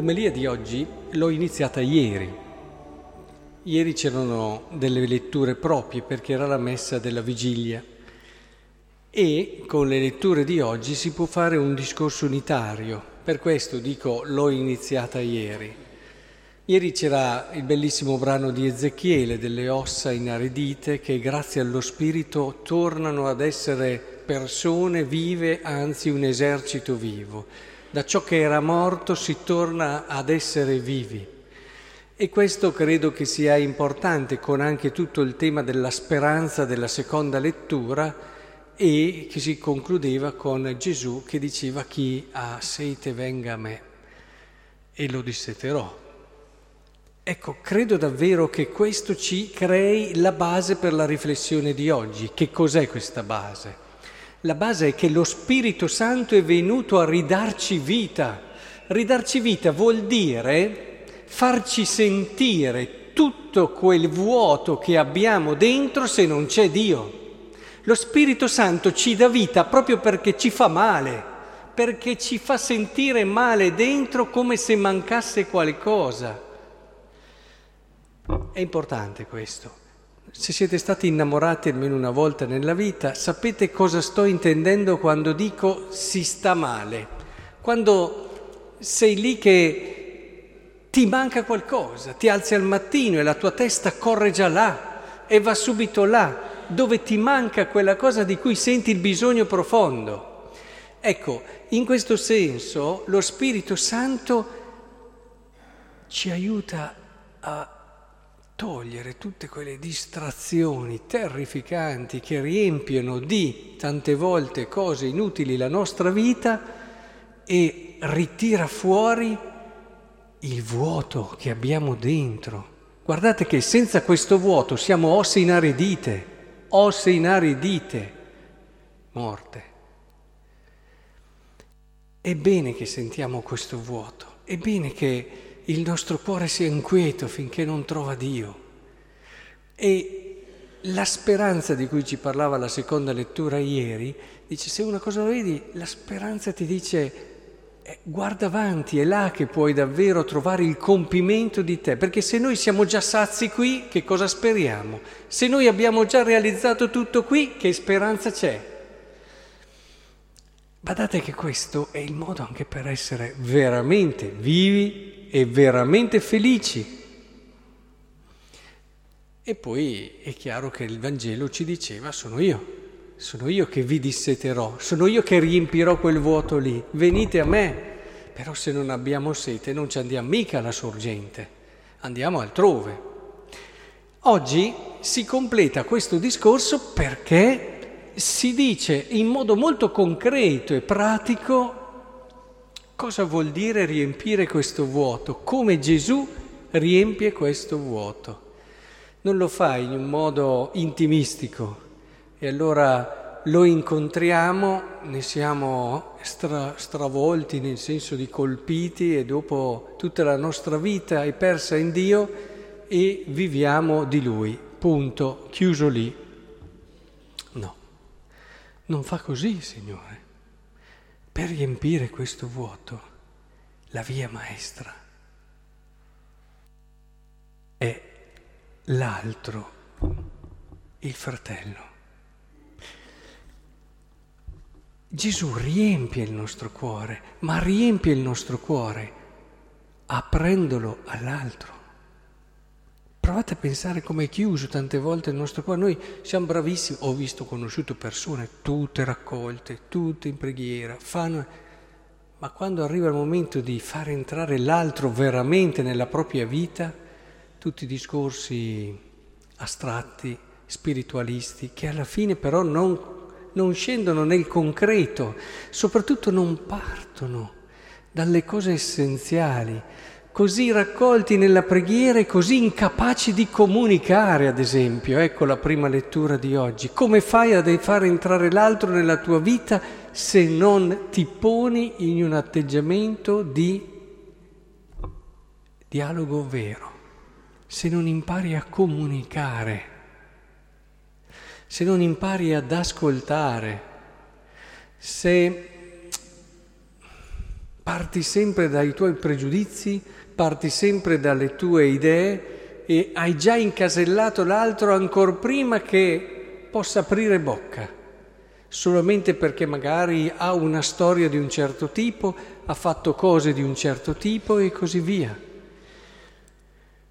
L'omelia di oggi l'ho iniziata ieri. Ieri c'erano delle letture proprie perché era la messa della vigilia e con le letture di oggi si può fare un discorso unitario. Per questo dico l'ho iniziata ieri. Ieri c'era il bellissimo brano di Ezechiele delle ossa inaridite che grazie allo Spirito tornano ad essere persone vive, anzi un esercito vivo da ciò che era morto si torna ad essere vivi. E questo credo che sia importante con anche tutto il tema della speranza della seconda lettura e che si concludeva con Gesù che diceva chi ha sete venga a me e lo disseterò. Ecco, credo davvero che questo ci crei la base per la riflessione di oggi. Che cos'è questa base? La base è che lo Spirito Santo è venuto a ridarci vita. Ridarci vita vuol dire farci sentire tutto quel vuoto che abbiamo dentro se non c'è Dio. Lo Spirito Santo ci dà vita proprio perché ci fa male, perché ci fa sentire male dentro come se mancasse qualcosa. È importante questo. Se siete stati innamorati almeno una volta nella vita, sapete cosa sto intendendo quando dico si sta male. Quando sei lì che ti manca qualcosa, ti alzi al mattino e la tua testa corre già là e va subito là, dove ti manca quella cosa di cui senti il bisogno profondo. Ecco, in questo senso lo Spirito Santo ci aiuta a togliere tutte quelle distrazioni terrificanti che riempiono di tante volte cose inutili la nostra vita e ritira fuori il vuoto che abbiamo dentro. Guardate che senza questo vuoto siamo ossa inaridite, ossa inaridite, morte. È bene che sentiamo questo vuoto, è bene che il nostro cuore sia inquieto finché non trova Dio. E la speranza di cui ci parlava la seconda lettura ieri, dice se una cosa vedi, la speranza ti dice eh, guarda avanti, è là che puoi davvero trovare il compimento di te, perché se noi siamo già sazi qui, che cosa speriamo? Se noi abbiamo già realizzato tutto qui, che speranza c'è? Badate che questo è il modo anche per essere veramente vivi e veramente felici. E poi è chiaro che il Vangelo ci diceva sono io, sono io che vi disseterò, sono io che riempirò quel vuoto lì, venite a me. Però se non abbiamo sete non ci andiamo mica alla sorgente, andiamo altrove. Oggi si completa questo discorso perché si dice in modo molto concreto e pratico Cosa vuol dire riempire questo vuoto? Come Gesù riempie questo vuoto? Non lo fa in un modo intimistico e allora lo incontriamo, ne siamo stra- stravolti nel senso di colpiti e dopo tutta la nostra vita è persa in Dio e viviamo di Lui. Punto, chiuso lì. No, non fa così, Signore. Per riempire questo vuoto, la via maestra è l'altro, il fratello. Gesù riempie il nostro cuore, ma riempie il nostro cuore aprendolo all'altro. Provate a pensare come è chiuso tante volte il nostro cuore. Noi siamo bravissimi, ho visto, conosciuto persone tutte raccolte, tutte in preghiera, fanno... ma quando arriva il momento di far entrare l'altro veramente nella propria vita, tutti i discorsi astratti, spiritualisti, che alla fine però non, non scendono nel concreto, soprattutto non partono dalle cose essenziali così raccolti nella preghiera e così incapaci di comunicare, ad esempio. Ecco la prima lettura di oggi. Come fai a far entrare l'altro nella tua vita se non ti poni in un atteggiamento di dialogo vero? Se non impari a comunicare, se non impari ad ascoltare, se parti sempre dai tuoi pregiudizi, parti sempre dalle tue idee e hai già incasellato l'altro ancora prima che possa aprire bocca, solamente perché magari ha una storia di un certo tipo, ha fatto cose di un certo tipo e così via.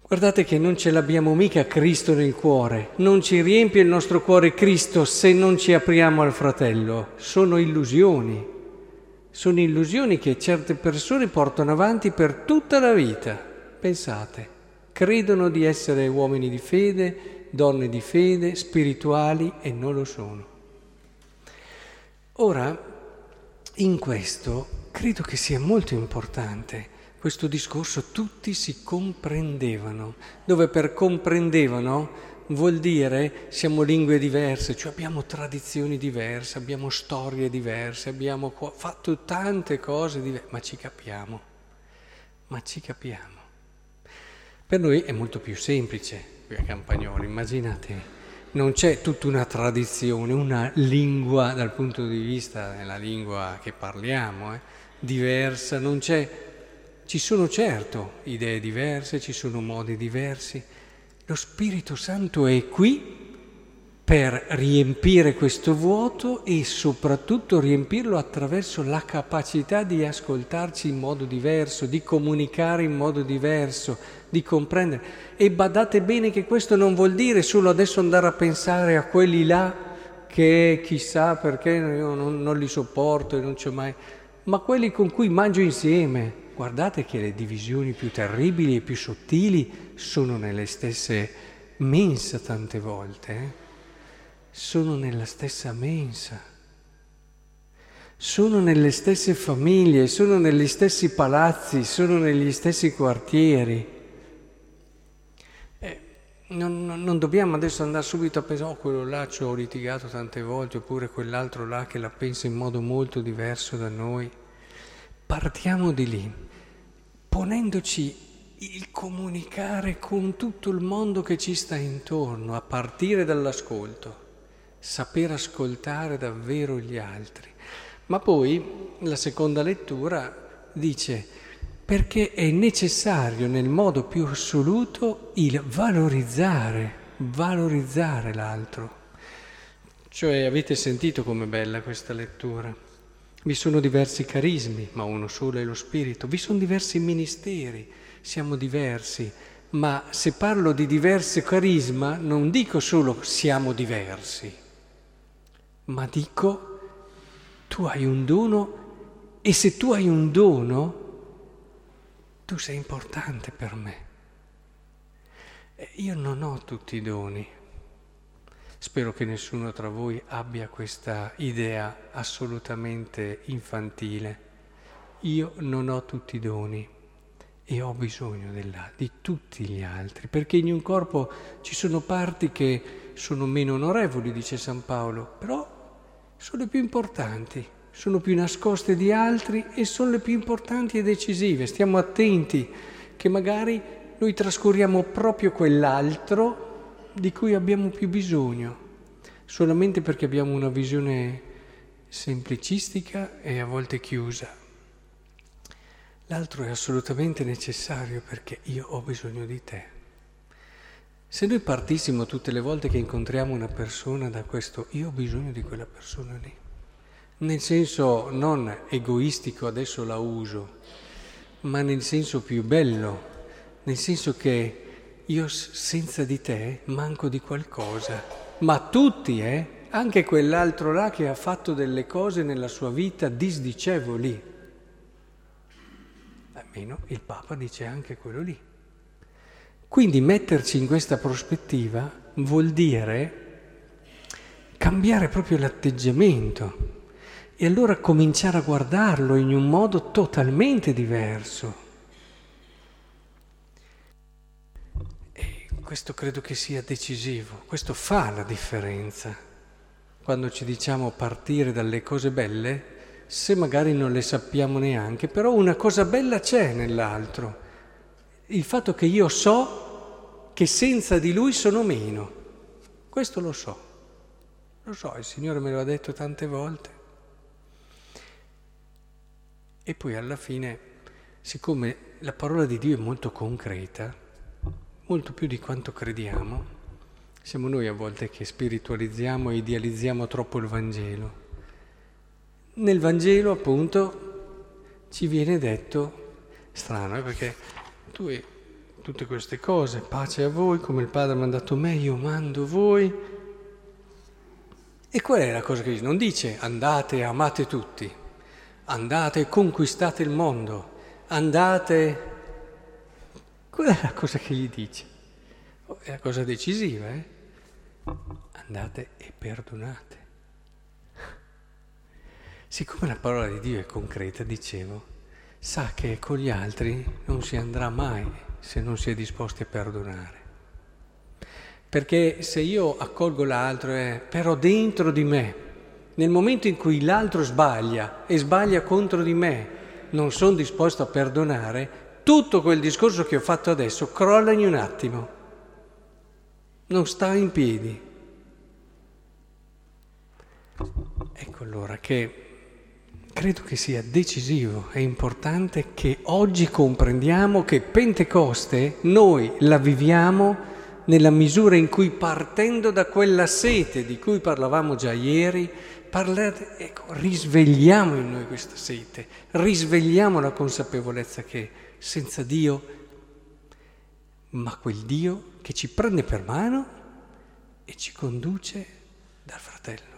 Guardate che non ce l'abbiamo mica Cristo nel cuore, non ci riempie il nostro cuore Cristo se non ci apriamo al fratello, sono illusioni. Sono illusioni che certe persone portano avanti per tutta la vita. Pensate, credono di essere uomini di fede, donne di fede, spirituali e non lo sono. Ora, in questo credo che sia molto importante questo discorso, tutti si comprendevano, dove per comprendevano vuol dire siamo lingue diverse, cioè abbiamo tradizioni diverse, abbiamo storie diverse, abbiamo fatto tante cose diverse, ma ci capiamo, ma ci capiamo. Per noi è molto più semplice qui a Campagnolo, immaginate, non c'è tutta una tradizione, una lingua dal punto di vista della lingua che parliamo, eh, diversa, non c'è, ci sono certo idee diverse, ci sono modi diversi, lo Spirito Santo è qui per riempire questo vuoto e soprattutto riempirlo attraverso la capacità di ascoltarci in modo diverso, di comunicare in modo diverso, di comprendere. E badate bene che questo non vuol dire solo adesso andare a pensare a quelli là che chissà perché io non, non li sopporto e non c'è mai, ma quelli con cui mangio insieme, Guardate che le divisioni più terribili e più sottili sono nelle stesse mensa tante volte, eh? sono nella stessa mensa, sono nelle stesse famiglie, sono negli stessi palazzi, sono negli stessi quartieri. Eh, non, non, non, dobbiamo adesso andare subito a pensare, oh quello là ci ho litigato tante volte, oppure quell'altro là che la pensa in modo molto diverso da noi. Partiamo di lì, ponendoci il comunicare con tutto il mondo che ci sta intorno, a partire dall'ascolto, saper ascoltare davvero gli altri. Ma poi la seconda lettura dice perché è necessario nel modo più assoluto il valorizzare, valorizzare l'altro. Cioè avete sentito com'è bella questa lettura? Vi sono diversi carismi, ma uno solo è lo Spirito. Vi sono diversi ministeri, siamo diversi. Ma se parlo di diverso carisma, non dico solo siamo diversi, ma dico tu hai un dono e se tu hai un dono, tu sei importante per me. Io non ho tutti i doni. Spero che nessuno tra voi abbia questa idea assolutamente infantile. Io non ho tutti i doni e ho bisogno della, di tutti gli altri, perché in un corpo ci sono parti che sono meno onorevoli, dice San Paolo, però sono le più importanti, sono più nascoste di altri e sono le più importanti e decisive. Stiamo attenti che magari noi trascuriamo proprio quell'altro di cui abbiamo più bisogno, solamente perché abbiamo una visione semplicistica e a volte chiusa. L'altro è assolutamente necessario perché io ho bisogno di te. Se noi partissimo tutte le volte che incontriamo una persona da questo io ho bisogno di quella persona lì, nel senso non egoistico adesso la uso, ma nel senso più bello, nel senso che io senza di te manco di qualcosa, ma tutti, eh? Anche quell'altro là che ha fatto delle cose nella sua vita disdicevoli. Almeno il Papa dice anche quello lì. Quindi metterci in questa prospettiva vuol dire cambiare proprio l'atteggiamento e allora cominciare a guardarlo in un modo totalmente diverso. Questo credo che sia decisivo, questo fa la differenza. Quando ci diciamo partire dalle cose belle, se magari non le sappiamo neanche, però una cosa bella c'è nell'altro. Il fatto che io so che senza di lui sono meno. Questo lo so. Lo so, il Signore me lo ha detto tante volte. E poi alla fine, siccome la parola di Dio è molto concreta, molto più di quanto crediamo, siamo noi a volte che spiritualizziamo e idealizziamo troppo il Vangelo. Nel Vangelo, appunto, ci viene detto, strano, eh, perché tu hai tutte queste cose, pace a voi, come il Padre ha mandato me, io mando voi. E qual è la cosa che dice? Non dice andate amate tutti, andate conquistate il mondo, andate... Qual è la cosa che gli dice? È la cosa decisiva, eh? Andate e perdonate. Siccome la parola di Dio è concreta, dicevo, sa che con gli altri non si andrà mai se non si è disposti a perdonare. Perché se io accolgo l'altro, è però dentro di me, nel momento in cui l'altro sbaglia e sbaglia contro di me, non sono disposto a perdonare, tutto quel discorso che ho fatto adesso crolla in un attimo non sta in piedi. Ecco allora che credo che sia decisivo e importante che oggi comprendiamo che Pentecoste noi la viviamo nella misura in cui partendo da quella sete di cui parlavamo già ieri, parlate, ecco, risvegliamo in noi questa sete, risvegliamo la consapevolezza che senza Dio ma quel Dio che ci prende per mano e ci conduce dal fratello.